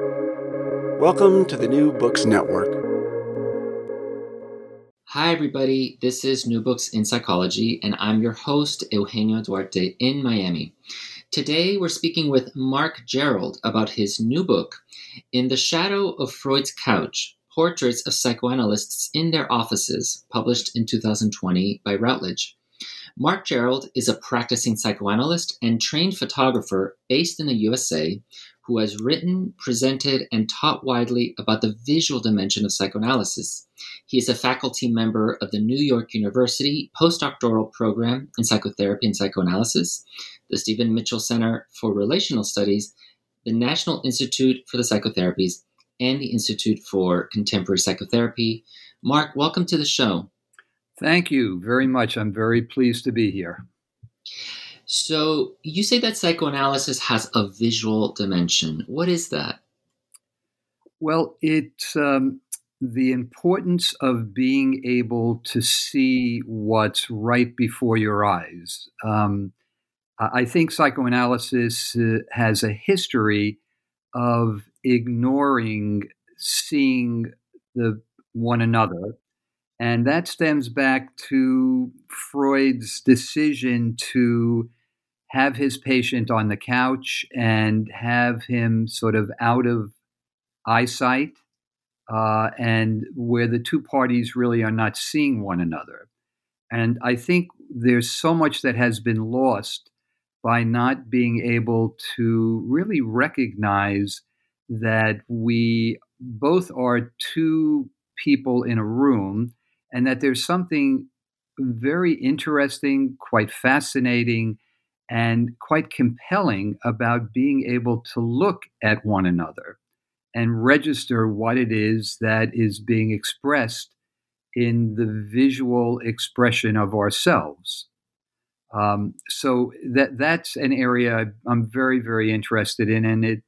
Welcome to the New Books Network. Hi, everybody. This is New Books in Psychology, and I'm your host, Eugenio Duarte, in Miami. Today, we're speaking with Mark Gerald about his new book, In the Shadow of Freud's Couch Portraits of Psychoanalysts in Their Offices, published in 2020 by Routledge. Mark Gerald is a practicing psychoanalyst and trained photographer based in the USA who has written, presented, and taught widely about the visual dimension of psychoanalysis. He is a faculty member of the New York University postdoctoral program in psychotherapy and psychoanalysis, the Stephen Mitchell Center for Relational Studies, the National Institute for the Psychotherapies, and the Institute for Contemporary Psychotherapy. Mark, welcome to the show. Thank you very much. I'm very pleased to be here. So, you say that psychoanalysis has a visual dimension. What is that? Well, it's um, the importance of being able to see what's right before your eyes. Um, I think psychoanalysis uh, has a history of ignoring seeing the one another and that stems back to Freud's decision to have his patient on the couch and have him sort of out of eyesight, uh, and where the two parties really are not seeing one another. And I think there's so much that has been lost by not being able to really recognize that we both are two people in a room and that there's something very interesting, quite fascinating, and quite compelling about being able to look at one another and register what it is that is being expressed in the visual expression of ourselves. Um, so that that's an area I'm very very interested in, and it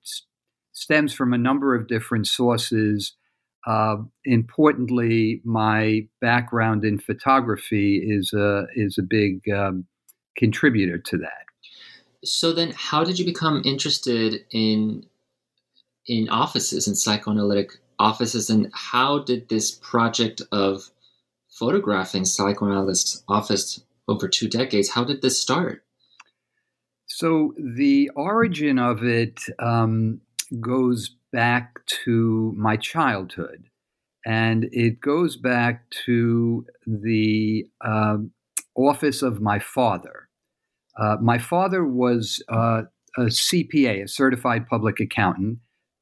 stems from a number of different sources uh, importantly, my background in photography is a is a big um, contributor to that. So then, how did you become interested in in offices and psychoanalytic offices, and how did this project of photographing psychoanalysts' office over two decades? How did this start? So the origin of it um, goes back to my childhood. And it goes back to the uh, office of my father. Uh, my father was uh, a CPA, a certified public accountant,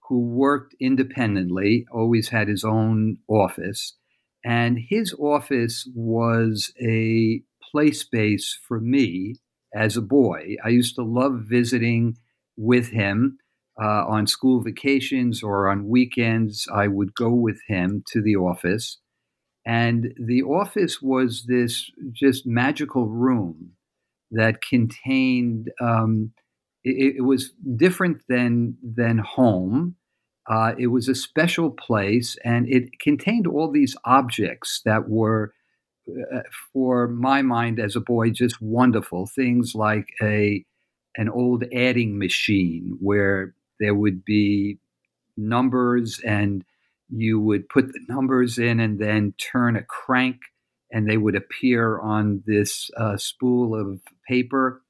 who worked independently, always had his own office. And his office was a play space for me as a boy. I used to love visiting with him uh, on school vacations or on weekends, I would go with him to the office. And the office was this just magical room that contained, um, it, it, was different than, than home. Uh, it was a special place and it contained all these objects that were, uh, for my mind as a boy, just wonderful. Things like a, an old adding machine where there would be numbers and you would put the numbers in and then turn a crank and they would appear on this uh, spool of paper.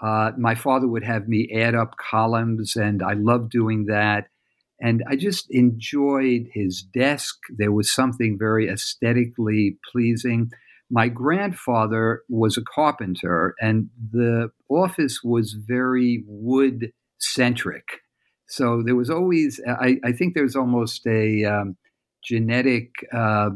Uh, my father would have me add up columns, and I loved doing that. And I just enjoyed his desk. There was something very aesthetically pleasing. My grandfather was a carpenter, and the office was very wood centric. So there was always, I, I think there's almost a um, genetic uh,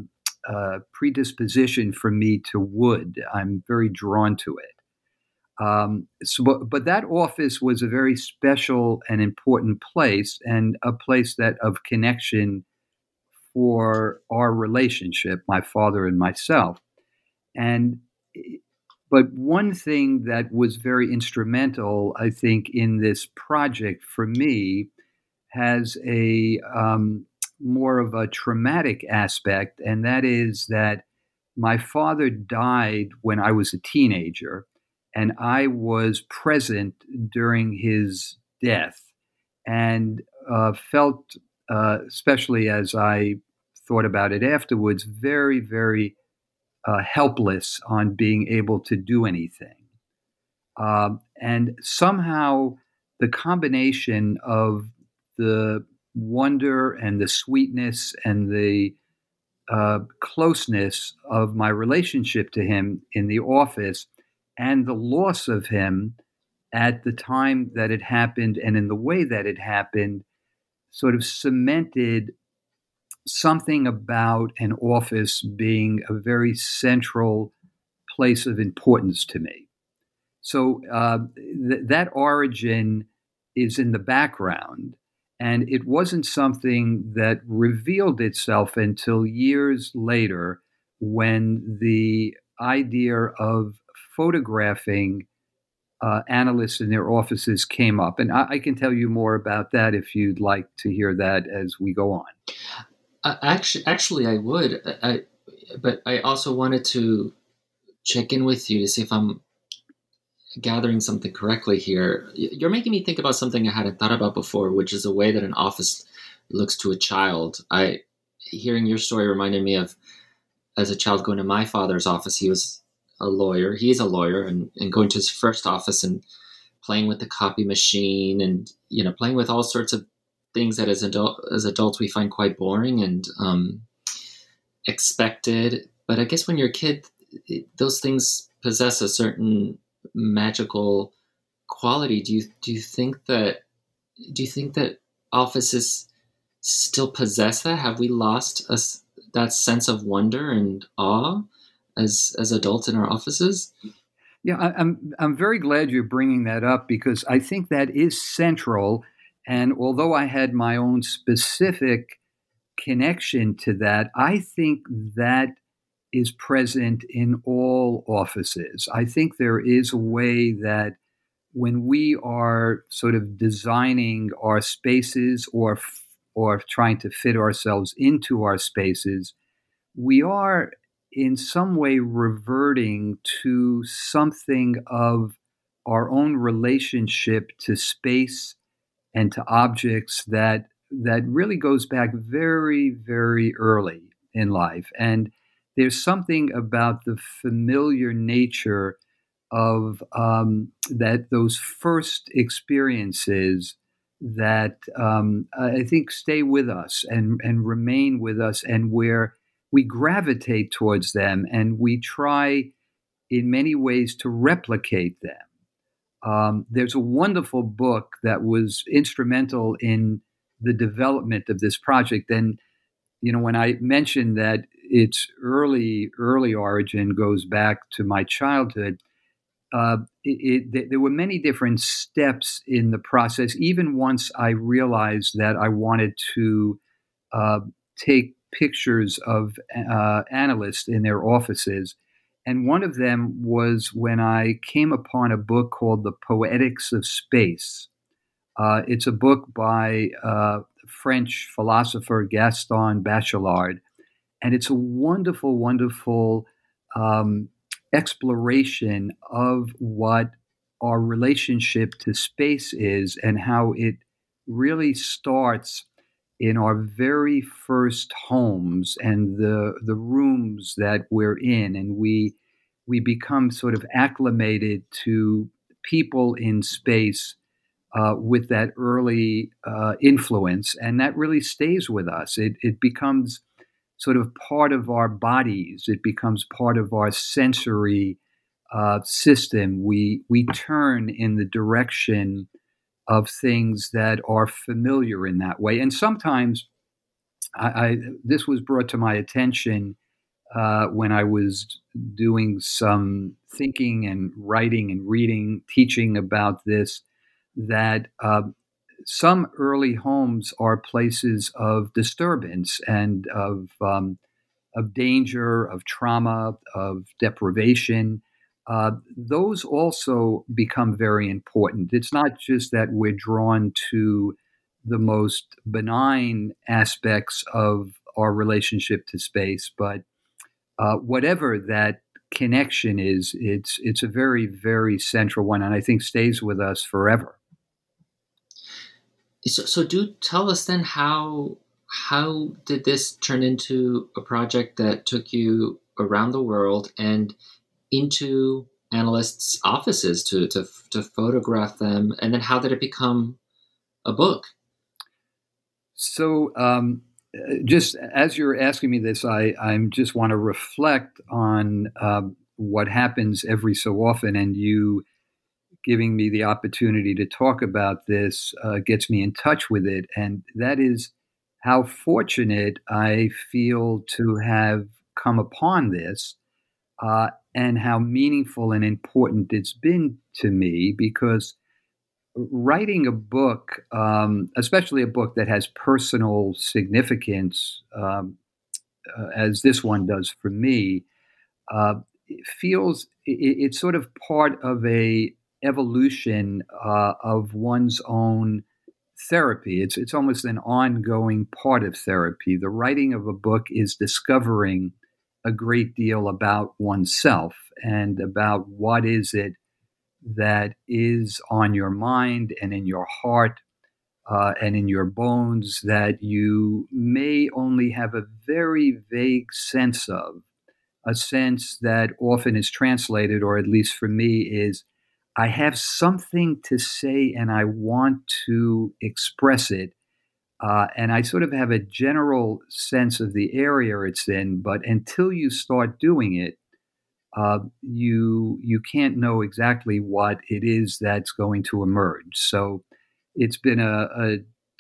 uh, predisposition for me to wood. I'm very drawn to it. Um, so, but, but, that office was a very special and important place, and a place that of connection for our relationship, my father and myself. And but one thing that was very instrumental, I think, in this project for me has a um, more of a traumatic aspect, and that is that my father died when I was a teenager, and I was present during his death. And uh, felt, uh, especially as I thought about it afterwards, very, very uh, helpless on being able to do anything. Um, and somehow the combination of the wonder and the sweetness and the uh, closeness of my relationship to him in the office and the loss of him at the time that it happened and in the way that it happened sort of cemented something about an office being a very central place of importance to me. So uh, th- that origin is in the background. And it wasn't something that revealed itself until years later when the idea of photographing uh, analysts in their offices came up. And I, I, can tell you more about that if you'd like to hear that as we go on. Uh, actually, actually, I would. I, but I also wanted to check in with you to see if I'm gathering something correctly here. You're making me think about something I hadn't thought about before, which is a way that an office looks to a child. I hearing your story reminded me of as a child going to my father's office. He was a lawyer. He's a lawyer, and, and going to his first office and playing with the copy machine, and you know, playing with all sorts of things that as adult as adults we find quite boring and um, expected. But I guess when you're a kid, those things possess a certain magical quality. Do you do you think that do you think that offices still possess that? Have we lost us that sense of wonder and awe as as adults in our offices? Yeah, I, I'm I'm very glad you're bringing that up because I think that is central. And although I had my own specific connection to that, I think that is present in all offices. I think there is a way that when we are sort of designing our spaces or or trying to fit ourselves into our spaces, we are in some way reverting to something of our own relationship to space and to objects that that really goes back very very early in life and there's something about the familiar nature of um, that those first experiences that um, I think stay with us and and remain with us, and where we gravitate towards them, and we try in many ways to replicate them. Um, there's a wonderful book that was instrumental in the development of this project, and you know when I mentioned that its early early origin goes back to my childhood. Uh, it, it, there were many different steps in the process. Even once I realized that I wanted to uh, take pictures of uh, analysts in their offices, and one of them was when I came upon a book called The Poetics of Space. Uh, it's a book by uh, French philosopher Gaston Bachelard, and it's a wonderful, wonderful um, exploration of what our relationship to space is and how it really starts in our very first homes and the the rooms that we're in and we we become sort of acclimated to people in space uh, with that early uh, influence and that really stays with us it, it becomes sort of part of our bodies. It becomes part of our sensory uh, system. We we turn in the direction of things that are familiar in that way. And sometimes, I, I this was brought to my attention uh, when I was doing some thinking and writing and reading, teaching about this. That uh, some early homes are places of disturbance and of um, of danger, of trauma, of deprivation. Uh, those also become very important. It's not just that we're drawn to the most benign aspects of our relationship to space, but uh, whatever that connection is, it's it's a very very central one, and I think stays with us forever So, so do tell us then how how did this turn into a project that took you around the world and into analysts' offices to, to, to photograph them? And then how did it become a book? So, um, just as you're asking me this, I I just want to reflect on um, what happens every so often, and you giving me the opportunity to talk about this uh, gets me in touch with it, and that is how fortunate I feel to have come upon this uh, and how meaningful and important it's been to me because writing a book, um, especially a book that has personal significance, um, uh, as this one does for me, uh, feels it, it's sort of part of a evolution uh, of one's own therapy. It's it's almost an ongoing part of therapy. The writing of a book is discovering a great deal about oneself and about what is it that is on your mind and in your heart uh, and in your bones that you may only have a very vague sense of, a sense that often is translated, or at least for me, is I have something to say and I want to express it. Uh, and I sort of have a general sense of the area it's in, but until you start doing it, uh, you you can't know exactly what it is that's going to emerge. So it's been a, a,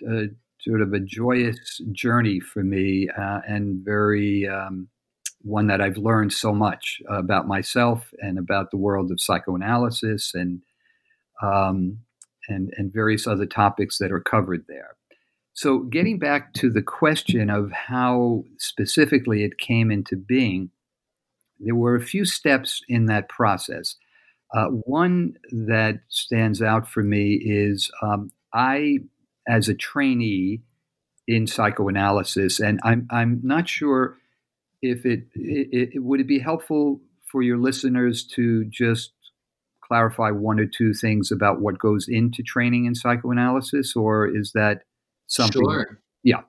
a sort of a joyous journey for me, uh, and very um, one that I've learned so much about myself and about the world of psychoanalysis and um, and and various other topics that are covered there. So, getting back to the question of how specifically it came into being, there were a few steps in that process. Uh, one that stands out for me is um, I, as a trainee in psychoanalysis, and I'm I'm not sure if it, it, it would it be helpful for your listeners to just clarify one or two things about what goes into training in psychoanalysis, or is that something? Sure. Yeah.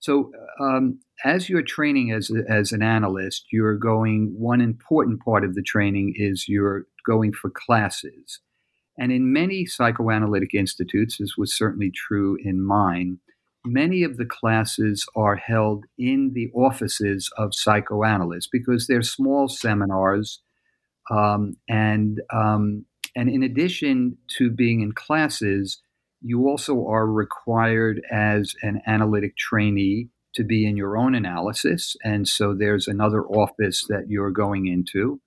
So, um, as you're training as, as an analyst, you're going, one important part of the training is you're going for classes. And in many psychoanalytic institutes, this was certainly true in mine, many of the classes are held in the offices of psychoanalysts because they're small seminars. Um, and, um, and in addition to being in classes, you also are required as an analytic trainee to be in your own analysis. And so there's another office that you're going into.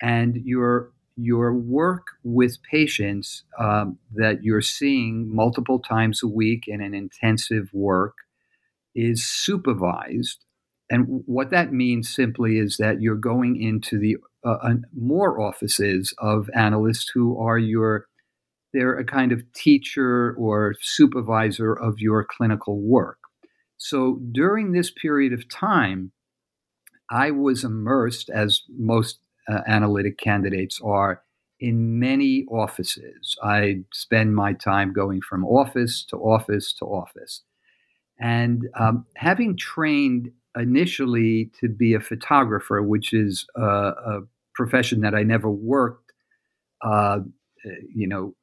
And your, your work with patients um, that you're seeing multiple times a week in an intensive work is supervised. And what that means simply is that you're going into the uh, more offices of analysts who are your they're a kind of teacher or supervisor of your clinical work. So during this period of time, I was immersed, as most uh, analytic candidates are, in many offices. I spend my time going from office to office to office. And um, having trained initially to be a photographer, which is a, a profession that I never worked, uh, you know,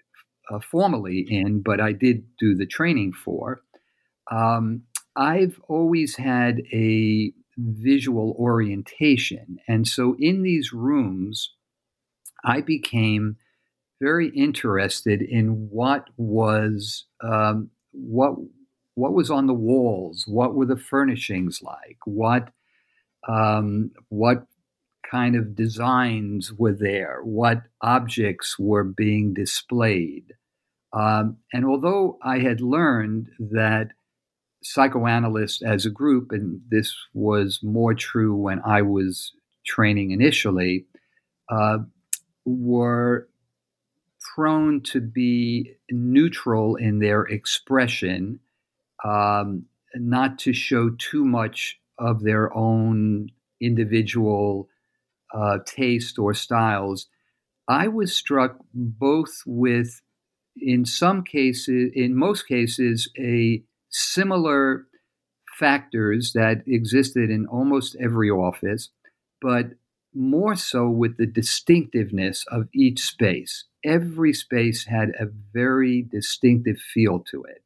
uh, formally in, but I did do the training for. Um, I've always had a visual orientation. And so in these rooms, I became very interested in what was um, what what was on the walls, what were the furnishings like, what um, what kind of designs were there, what objects were being displayed. Um, and although I had learned that psychoanalysts as a group, and this was more true when I was training initially, uh, were prone to be neutral in their expression, um, not to show too much of their own individual uh, taste or styles. I was struck both with in some cases, in most cases, a similar factors that existed in almost every office, but more so with the distinctiveness of each space. Every space had a very distinctive feel to it.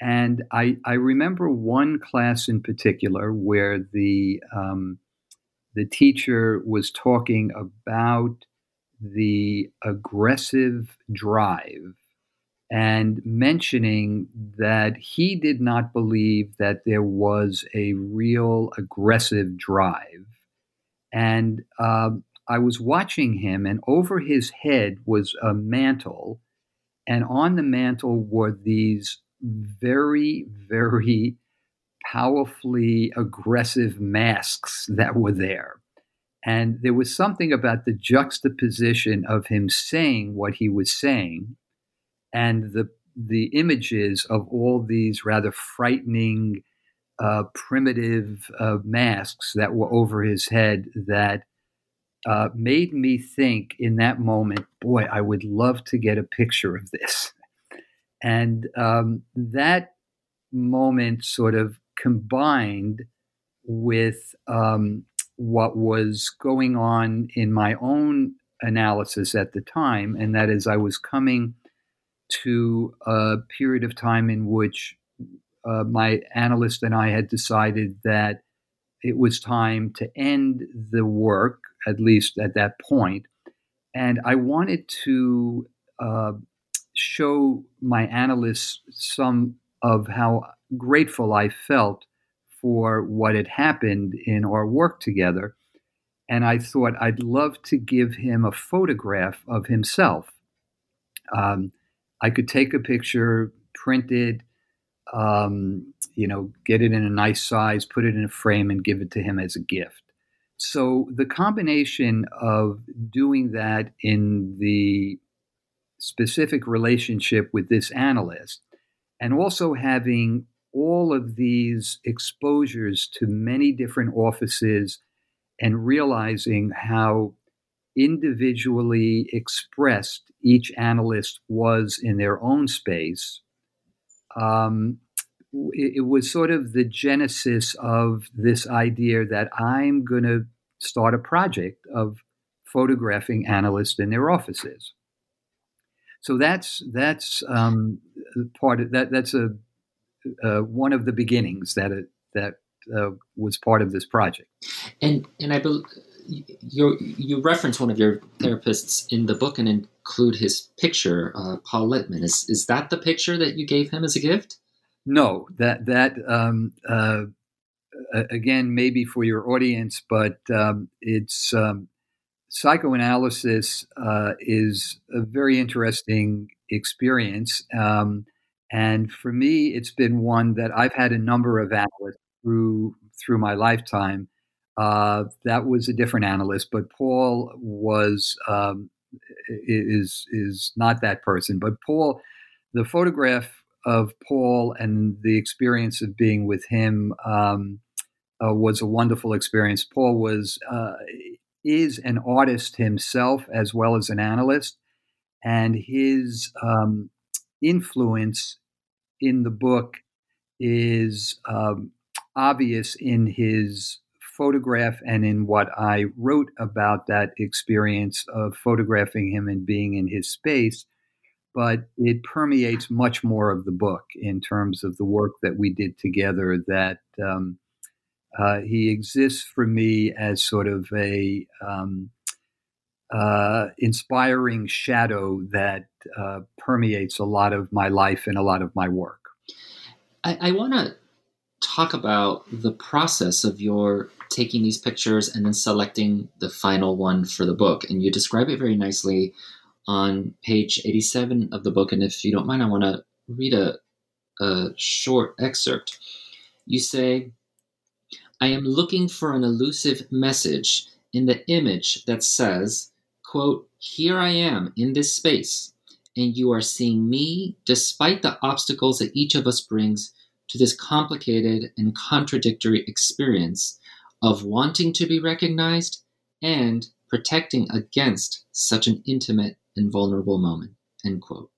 And I, I remember one class in particular where the, um, the teacher was talking about the aggressive drive and mentioning that he did not believe that there was a real aggressive drive. And uh, I was watching him, and over his head was a mantle, and on the mantle were these very, very powerfully aggressive masks that were there. And there was something about the juxtaposition of him saying what he was saying and the the images of all these rather frightening, uh, primitive uh, masks that were over his head that uh, made me think in that moment, boy, I would love to get a picture of this. And um, that moment sort of combined with um, what was going on in my own analysis at the time, and that is I was coming to a period of time in which uh, my analyst and I had decided that it was time to end the work, at least at that point. And I wanted to uh, show my analysts some of how grateful I felt for what had happened in our work together. And I thought I'd love to give him a photograph of himself. Um, I could take a picture, print it, um, you know, get it in a nice size, put it in a frame, and give it to him as a gift. So the combination of doing that in the specific relationship with this analyst and also having all of these exposures to many different offices and realizing how individually expressed each analyst was in their own space, um, it, it, was sort of the genesis of this idea that I'm going to start a project of photographing analysts in their offices. So that's that's um, part of that. That's a uh, one of the beginnings that it, that uh, was part of this project. And and I believe you you reference one of your therapists in the book and include his picture, uh, Paul Lippmann. Is is that the picture that you gave him as a gift? No, that that um, uh, again maybe for your audience, but um, it's um, psychoanalysis uh, is a very interesting experience, um, and for me, it's been one that I've had a number of analysts through through my lifetime uh, that was a different analyst, but Paul was um, is is not that person. But Paul, the photograph of Paul and the experience of being with him um, uh, was a wonderful experience. Paul was uh, is an artist himself as well as an analyst, and his um, influence in the book is um, obvious in his photograph and in what I wrote about that experience of photographing him and being in his space. But it permeates much more of the book in terms of the work that we did together. That um, uh, he exists for me as sort of a um, uh, inspiring shadow that uh, permeates a lot of my life and a lot of my work. I, I want to talk about the process of your taking these pictures and then selecting the final one for the book. And you describe it very nicely on page 87 of the book. And if you don't mind, I want to read a, a short excerpt. You say, I am looking for an elusive message in the image that says, quote, Here I am in this space, and you are seeing me despite the obstacles that each of us brings to this complicated and contradictory experience of wanting to be recognized and protecting against such an intimate and vulnerable moment. End quote.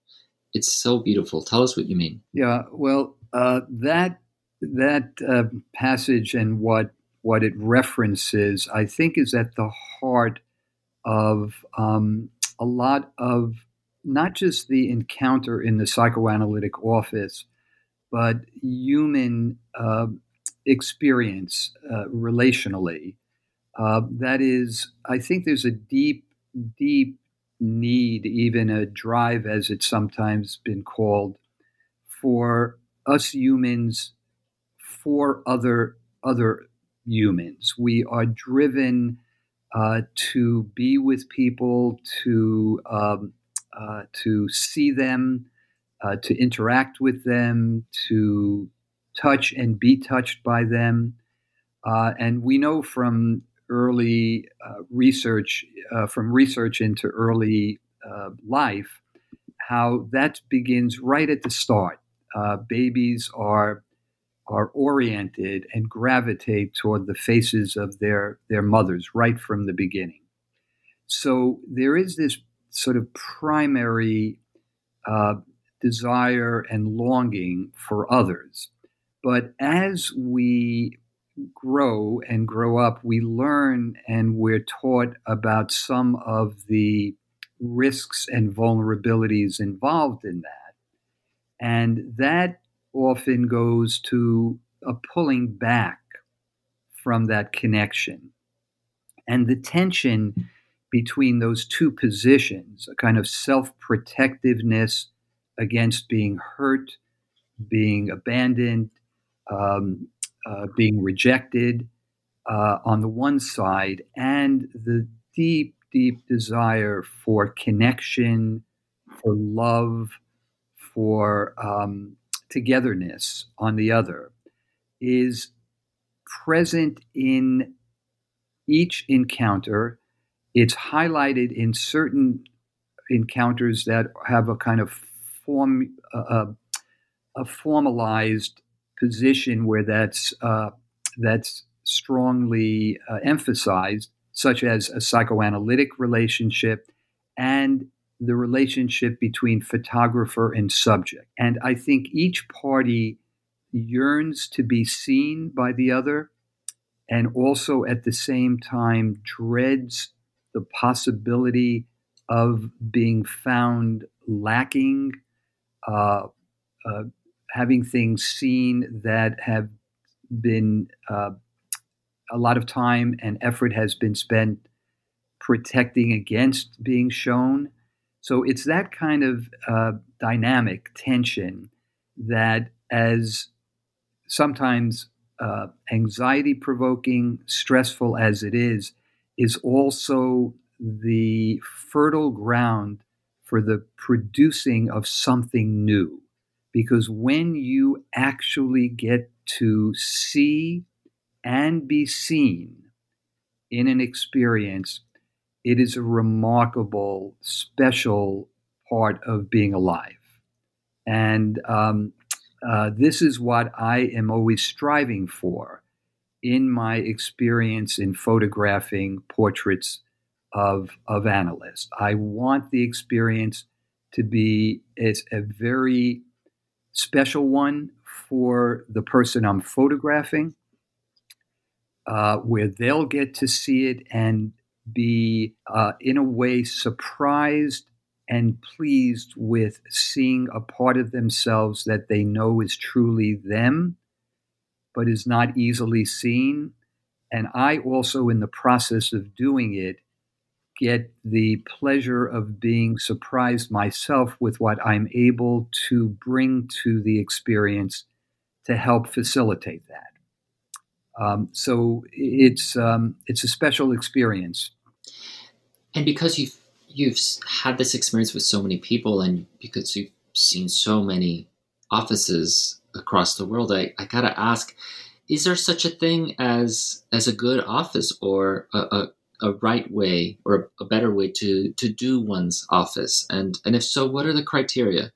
it's so beautiful. Tell us what you mean. Yeah, well, uh, that that uh, passage and what what it references, I think, is at the heart of um, a lot of not just the encounter in the psychoanalytic office, but human uh, experience uh, relationally. Uh, that is, I think there's a deep, deep need, even a drive, as it's sometimes been called, for us humans, for other other humans. We are driven uh, to be with people, to um, uh, to see them, uh, to interact with them, to touch and be touched by them. Uh, and we know from early uh, research, uh, from research into early life, how that begins right at the start. babies are are oriented and gravitate toward the faces of their, their mothers right from the beginning. So there is this sort of primary uh, desire and longing for others. But as we grow and grow up, we learn and we're taught about some of the risks and vulnerabilities involved in that. And that often goes to a pulling back from that connection. And the tension between those two positions, a kind of self protectiveness against being hurt, being abandoned, um, uh, being rejected uh, on the one side, and the deep, deep desire for connection, for love, for um, togetherness on the other is present in each encounter. It's highlighted in certain encounters that have a kind of form, uh, a formalized position where that's uh, that's strongly uh, emphasized, such as a psychoanalytic relationship and the relationship between photographer and subject. And I think each party yearns to be seen by the other and also at the same time dreads the possibility of being found lacking, uh, uh, having things seen that have been uh, a lot of time and effort has been spent protecting against being shown. So it's that kind of uh, dynamic tension that, as sometimes uh, anxiety provoking, stressful as it is, is also the fertile ground for the producing of something new. Because when you actually get to see and be seen in an experience, it is a remarkable, special part of being alive. And um, uh, this is what I am always striving for in my experience in photographing portraits of, of analysts. I want the experience to be it's a very special one for the person I'm photographing, uh, where they'll get to see it and be, uh, in a way, surprised and pleased with seeing a part of themselves that they know is truly them, but is not easily seen. And I also, in the process of doing it, get the pleasure of being surprised myself with what I'm able to bring to the experience to help facilitate that. Um, so it's um, it's a special experience and because you've you've had this experience with so many people and because you've seen so many offices across the world i, I gotta ask is there such a thing as as a good office or a, a, a right way or a better way to to do one's office? And and if so what are the criteria?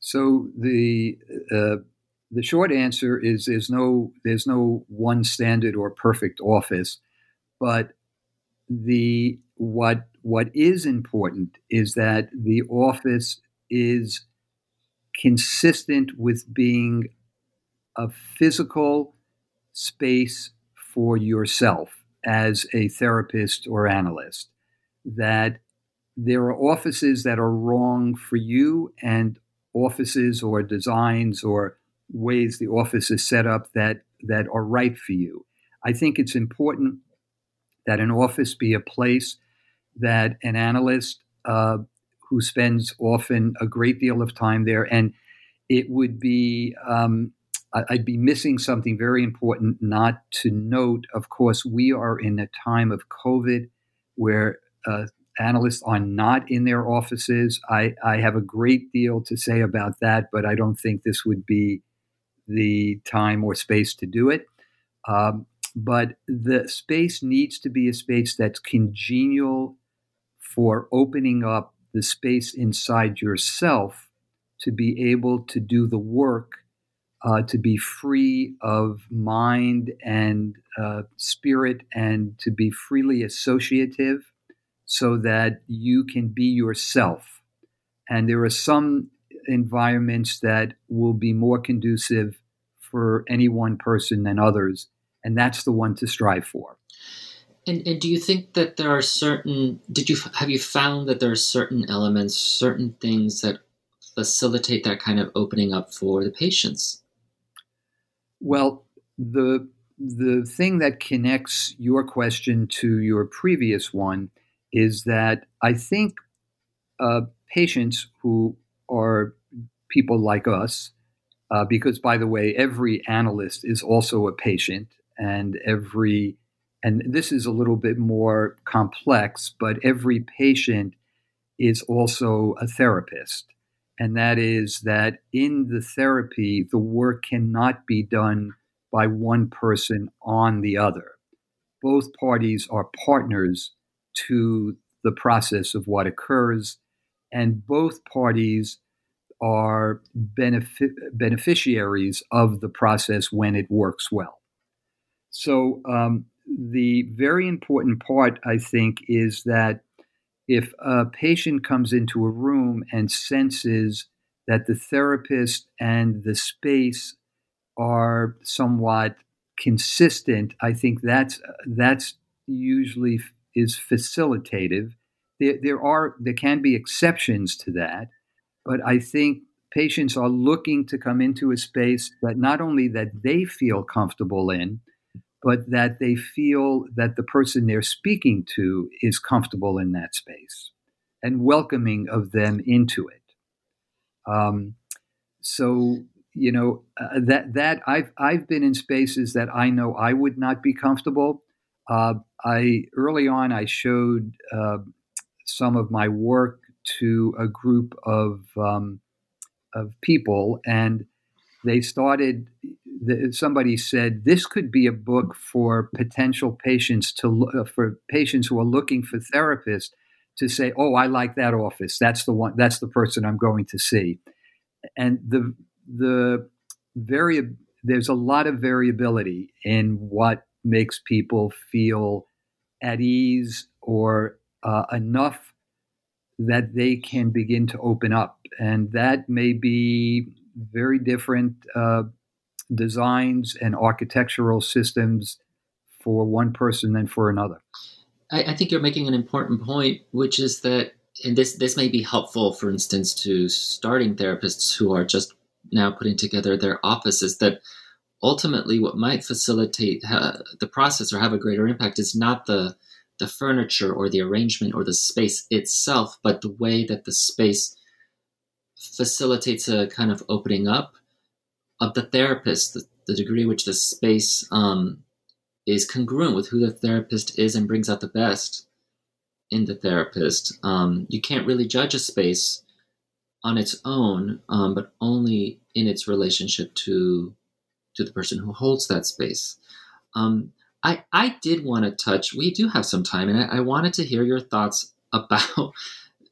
So the uh, the short answer is there's no there's no one standard or perfect office but the what what is important is that the office is consistent with being a physical space for yourself as a therapist or analyst. That there are offices that are wrong for you and offices or designs or ways the office is set up that that are right for you. I think it's important that an office be a place that an analyst uh, who spends often a great deal of time there, and it would be um, I'd be missing something very important not to note. Of course, we are in a time of COVID where uh, analysts are not in their offices. I, I have a great deal to say about that, but I don't think this would be the time or space to do it. Um, but the space needs to be a space that's congenial for opening up the space inside yourself to be able to do the work, uh, to be free of mind and uh, spirit, and to be freely associative so that you can be yourself. And there are some environments that will be more conducive for any one person than others. And that's the one to strive for. And, and do you think that there are certain did you have you found that there are certain elements certain things that facilitate that kind of opening up for the patients? Well the the thing that connects your question to your previous one is that i think uh, patients who are people like us uh, because by the way every analyst is also a patient and every and this is a little bit more complex, but every patient is also a therapist. And that is that in the therapy, the work cannot be done by one person on the other. Both parties are partners to the process of what occurs, and both parties are benefi- beneficiaries of the process when it works well. So, um, the very important part, I think, is that if a patient comes into a room and senses that the therapist and the space are somewhat consistent, I think that's that's usually is facilitative. There, there are there can be exceptions to that, but I think patients are looking to come into a space that not only that they feel comfortable in, but that they feel that the person they're speaking to is comfortable in that space and welcoming of them into it. Um, so you know uh, that that I've I've been in spaces that I know I would not be comfortable. Uh, I early on I showed uh, some of my work to a group of um, of people, and they started somebody said this could be a book for potential patients to uh, for patients who are looking for therapists to say oh i like that office. That's the one that's the person i'm going to see and the the very there's a lot of variability in what makes people feel at ease or uh, enough that they can begin to open up. And that may be very different uh, designs and architectural systems for one person than for another. I, I think you're making an important point, which is that, and this this may be helpful, for instance, to starting therapists who are just now putting together their offices. That ultimately, what might facilitate uh, the process or have a greater impact is not the the furniture or the arrangement or the space itself, but the way that the space facilitates a kind of opening up of the therapist, the, the degree which the space um, is congruent with who the therapist is and brings out the best in the therapist. Um, you can't really judge a space on its own, um, but only in its relationship to to the person who holds that space. Um, I I did want to touch. We do have some time, and I, I wanted to hear your thoughts about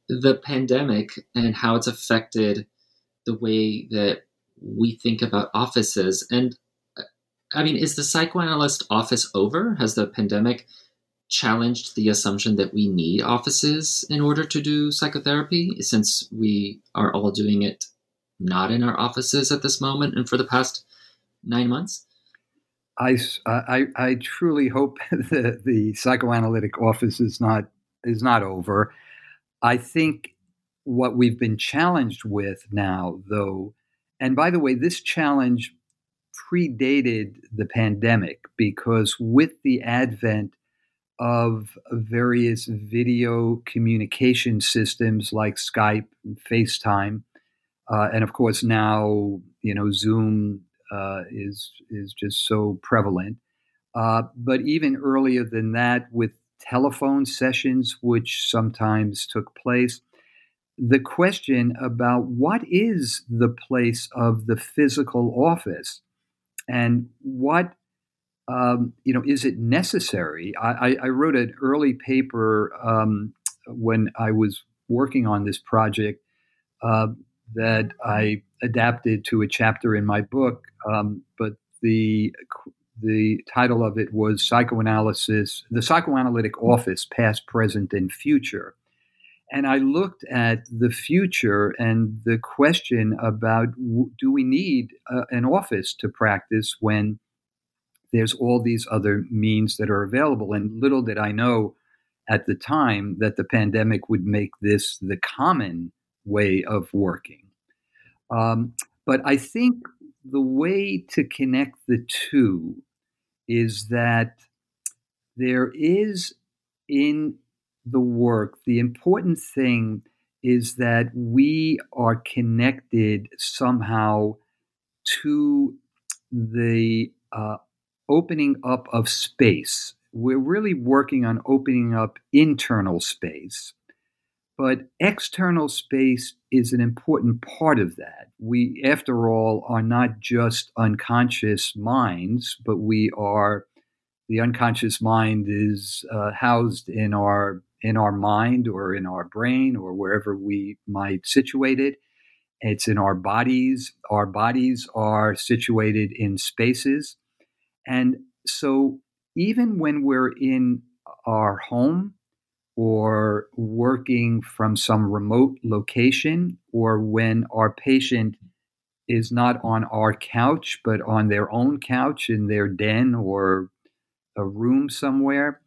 the pandemic and how it's affected the way that we think about offices. And uh, I mean, is the psychoanalyst office over? Has the pandemic challenged the assumption that we need offices in order to do psychotherapy since we are all doing it not in our offices at this moment and for the past nine months? I, I, I truly hope that the psychoanalytic office is not is not over. I think what we've been challenged with now, though, and by the way, this challenge predated the pandemic because with the advent of various video communication systems like Skype and FaceTime. Uh, and of course, now you know Zoom uh, is is just so prevalent. Uh, but even earlier than that, with telephone sessions, which sometimes took place, the question about what is the place of the physical office and what um, you know, is it necessary? I, I wrote an early paper um, when I was working on this project uh, that I adapted to a chapter in my book, um, but the the title of it was psychoanalysis, the psychoanalytic office, past, present, and future. And I looked at the future and the question about do we need uh, an office to practice when there's all these other means that are available. And little did I know at the time that the pandemic would make this the common way of working. Um, but I think the way to connect the two is that there is in the work, the important thing is that we are connected somehow to the uh, opening up of space. We're really working on opening up internal space, but external space is an important part of that. We, after all, are not just unconscious minds, but we are the unconscious mind is uh, housed in our in our mind or in our brain or wherever we might situate it. It's in our bodies. Our bodies are situated in spaces. And so even when we're in our home or working from some remote location, or when our patient is not on our couch, but on their own couch in their den or a room somewhere,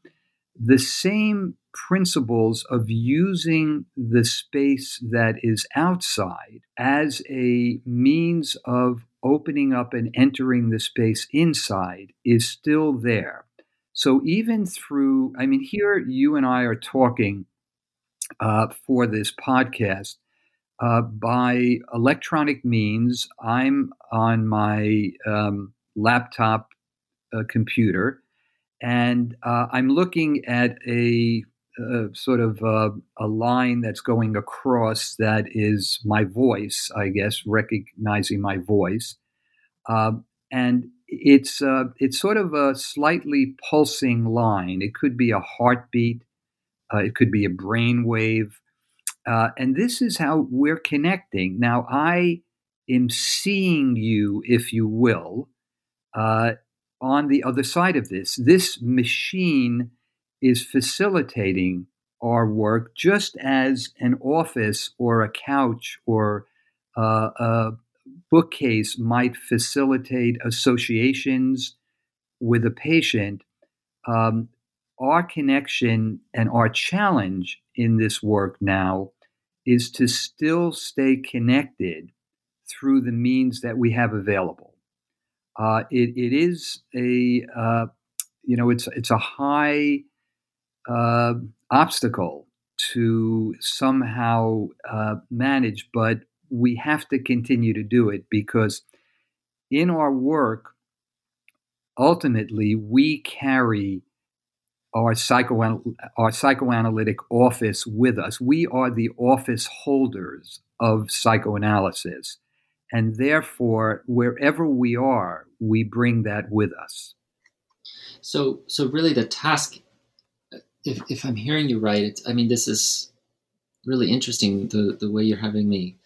the same principles of using the space that is outside as a means of opening up and entering the space inside is still there. So even through, I mean, here you and I are talking uh, for this podcast uh, by electronic means. I'm on my um, laptop uh, computer and uh, I'm looking at a uh, sort of uh, a line that's going across that is my voice, I guess, recognizing my voice, uh, and it's uh, it's sort of a slightly pulsing line. It could be a heartbeat, it could be a brain wave, uh, and this is how we're connecting. Now, I am seeing you, if you will, on the other side of this. This machine is facilitating our work just as an office or a couch or uh, a bookcase might facilitate associations with a patient. Um, our connection and our challenge in this work now is to still stay connected through the means that we have available. Uh, it, it is a uh, you know it's it's a high uh, obstacle to somehow uh, manage, but we have to continue to do it because in our work, ultimately, we carry our, psychoanal- our psychoanalytic office with us. We are the office holders of psychoanalysis. And therefore, wherever we are, we bring that with us. So, so really, the task if, if I'm hearing you right, I mean, this is really interesting. The, the way you're having me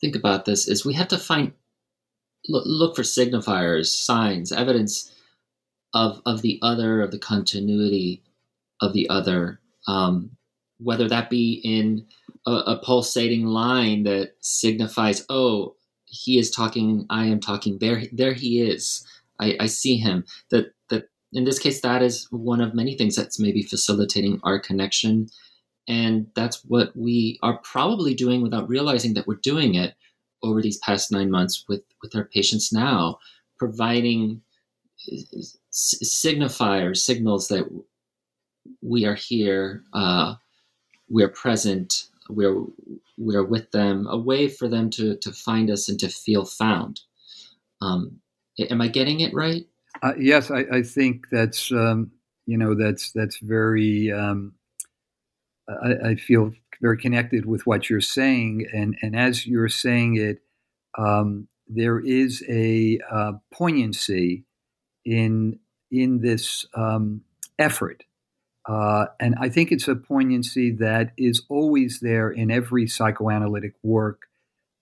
think about this is we have to find, look, look for signifiers, signs, evidence of, of the other, of the continuity of the other, um, whether that be in a, a, pulsating line that signifies, oh, he is talking, I am talking. There, there he is. I, I see him. That that in this case, that is one of many things that's maybe facilitating our connection, and that's what we are probably doing without realizing that we're doing it over these past nine months with with our patients now, providing signifiers, signals that we are here, uh, we are present, we're we're with them, a way for them to to find us and to feel found. Um, am I getting it right? Uh, yes, I, I, think that's um, you know that's that's very. Um, I, I, feel very connected with what you're saying, and and as you're saying it, um, there is a uh, poignancy in in this um, effort. Uh, and I think it's a poignancy that is always there in every psychoanalytic work.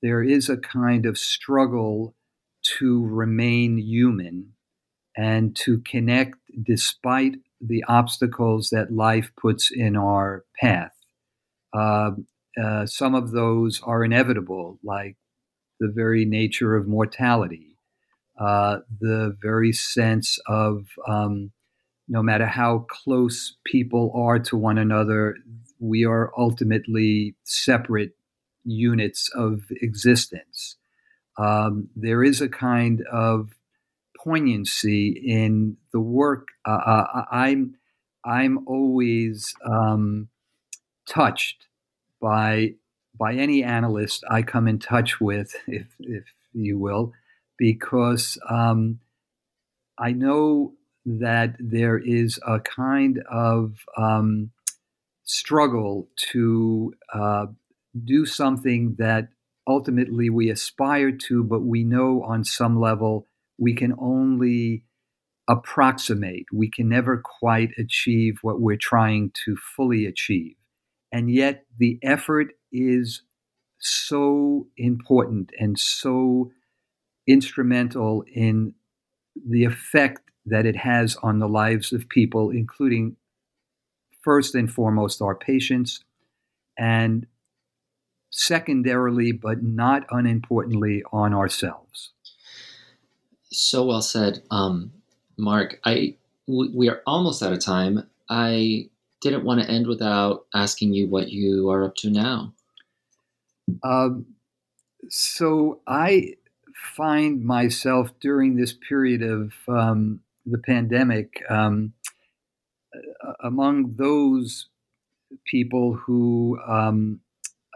There is a kind of struggle to remain human and to connect despite the obstacles that life puts in our path. Uh, uh, some of those are inevitable, like the very nature of mortality uh, the very sense of um, no matter how close people are to one another, we are ultimately separate units of existence. Um, there is a kind of poignancy in the work. Uh, uh I'm I'm always um, touched by by any analyst I come in touch with, if if you will, because um, I know that there is a kind of um, struggle to uh, do something that ultimately we aspire to, but we know on some level we can only approximate. We can never quite achieve what we're trying to fully achieve. And yet the effort is so important and so instrumental in the effect that it has on the lives of people, including first and foremost our patients, and secondarily, but not unimportantly, on ourselves. So well said, um, Mark. I we are almost out of time. I didn't want to end without asking you what you are up to now. Um, so I find myself during this period of um, the pandemic um, among those people who um,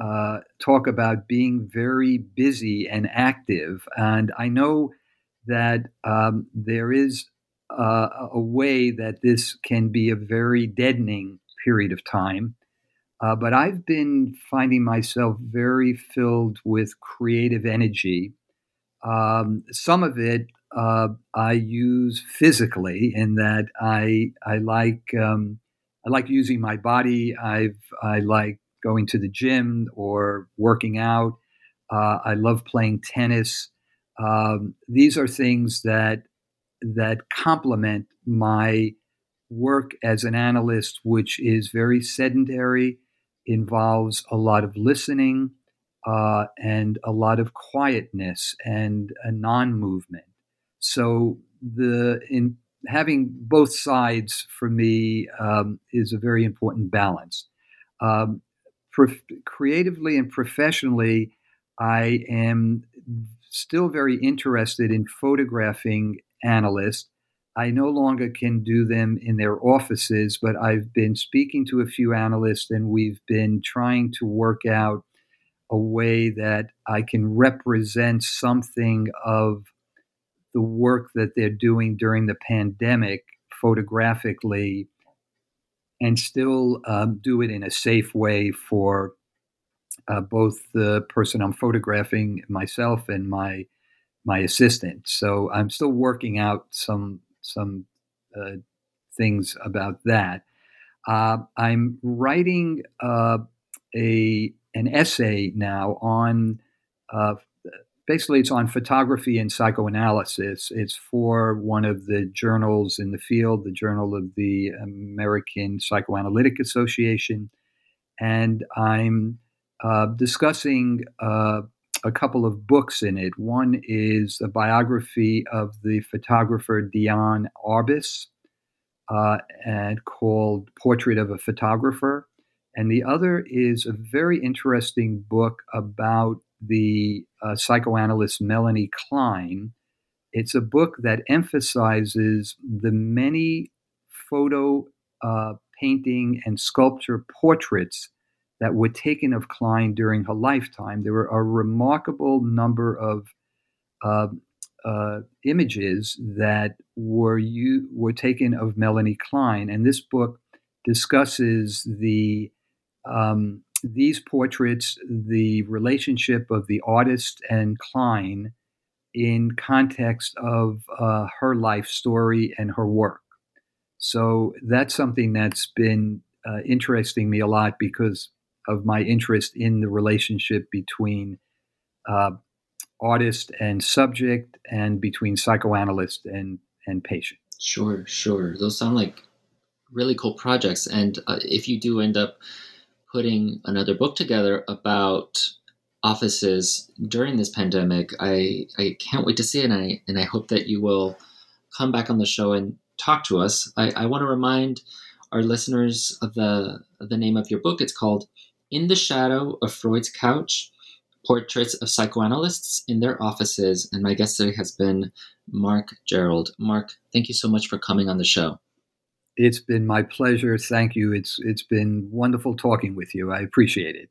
uh, talk about being very busy and active. And I know that um, there is uh, a way that this can be a very deadening period of time. Uh, but I've been finding myself very filled with creative energy um, some of it uh, I use physically in that I I like um, I like using my body. I've I like going to the gym or working out. Uh, I love playing tennis. Um, these are things that that complement my work as an analyst, which is very sedentary, involves a lot of listening, uh, and a lot of quietness and a non-movement. So the in having both sides for me um, is a very important balance. Um, prof- creatively and professionally, I am still very interested in photographing analysts. I no longer can do them in their offices, but I've been speaking to a few analysts and we've been trying to work out a way that I can represent something of the work that they're doing during the pandemic photographically and still um, do it in a safe way for uh, both the person I'm photographing myself and my my assistant. So I'm still working out some some uh, things about that. Uh, I'm writing uh, a an essay now on uh, basically it's on photography and psychoanalysis. It's for one of the journals in the field, the Journal of the American Psychoanalytic Association, and I'm uh, discussing uh, a couple of books in it. One is a biography of the photographer Diane Arbus, uh, and called Portrait of a Photographer. And the other is a very interesting book about the uh, psychoanalyst Melanie Klein. It's a book that emphasizes the many photo, uh, painting, and sculpture portraits that were taken of Klein during her lifetime. There were a remarkable number of uh, uh, images that were you were taken of Melanie Klein, and this book discusses the um, these portraits, the relationship of the artist and Klein in context of uh, her life story and her work. So that's something that's been uh, interesting me a lot because of my interest in the relationship between uh, artist and subject and between psychoanalyst and, and patient. Sure, sure. Those sound like really cool projects. And uh, if you do end up putting another book together about offices during this pandemic, I, I can't wait to see it. And I, and I hope that you will come back on the show and talk to us. I, I want to remind our listeners of the, of the name of your book. It's called In the Shadow of Freud's Couch portraits of psychoanalysts in their offices. And my guest today has been Mark Gerald. Mark, thank you so much for coming on the show. It's been my pleasure. Thank you. It's it's been wonderful talking with you. I appreciate it.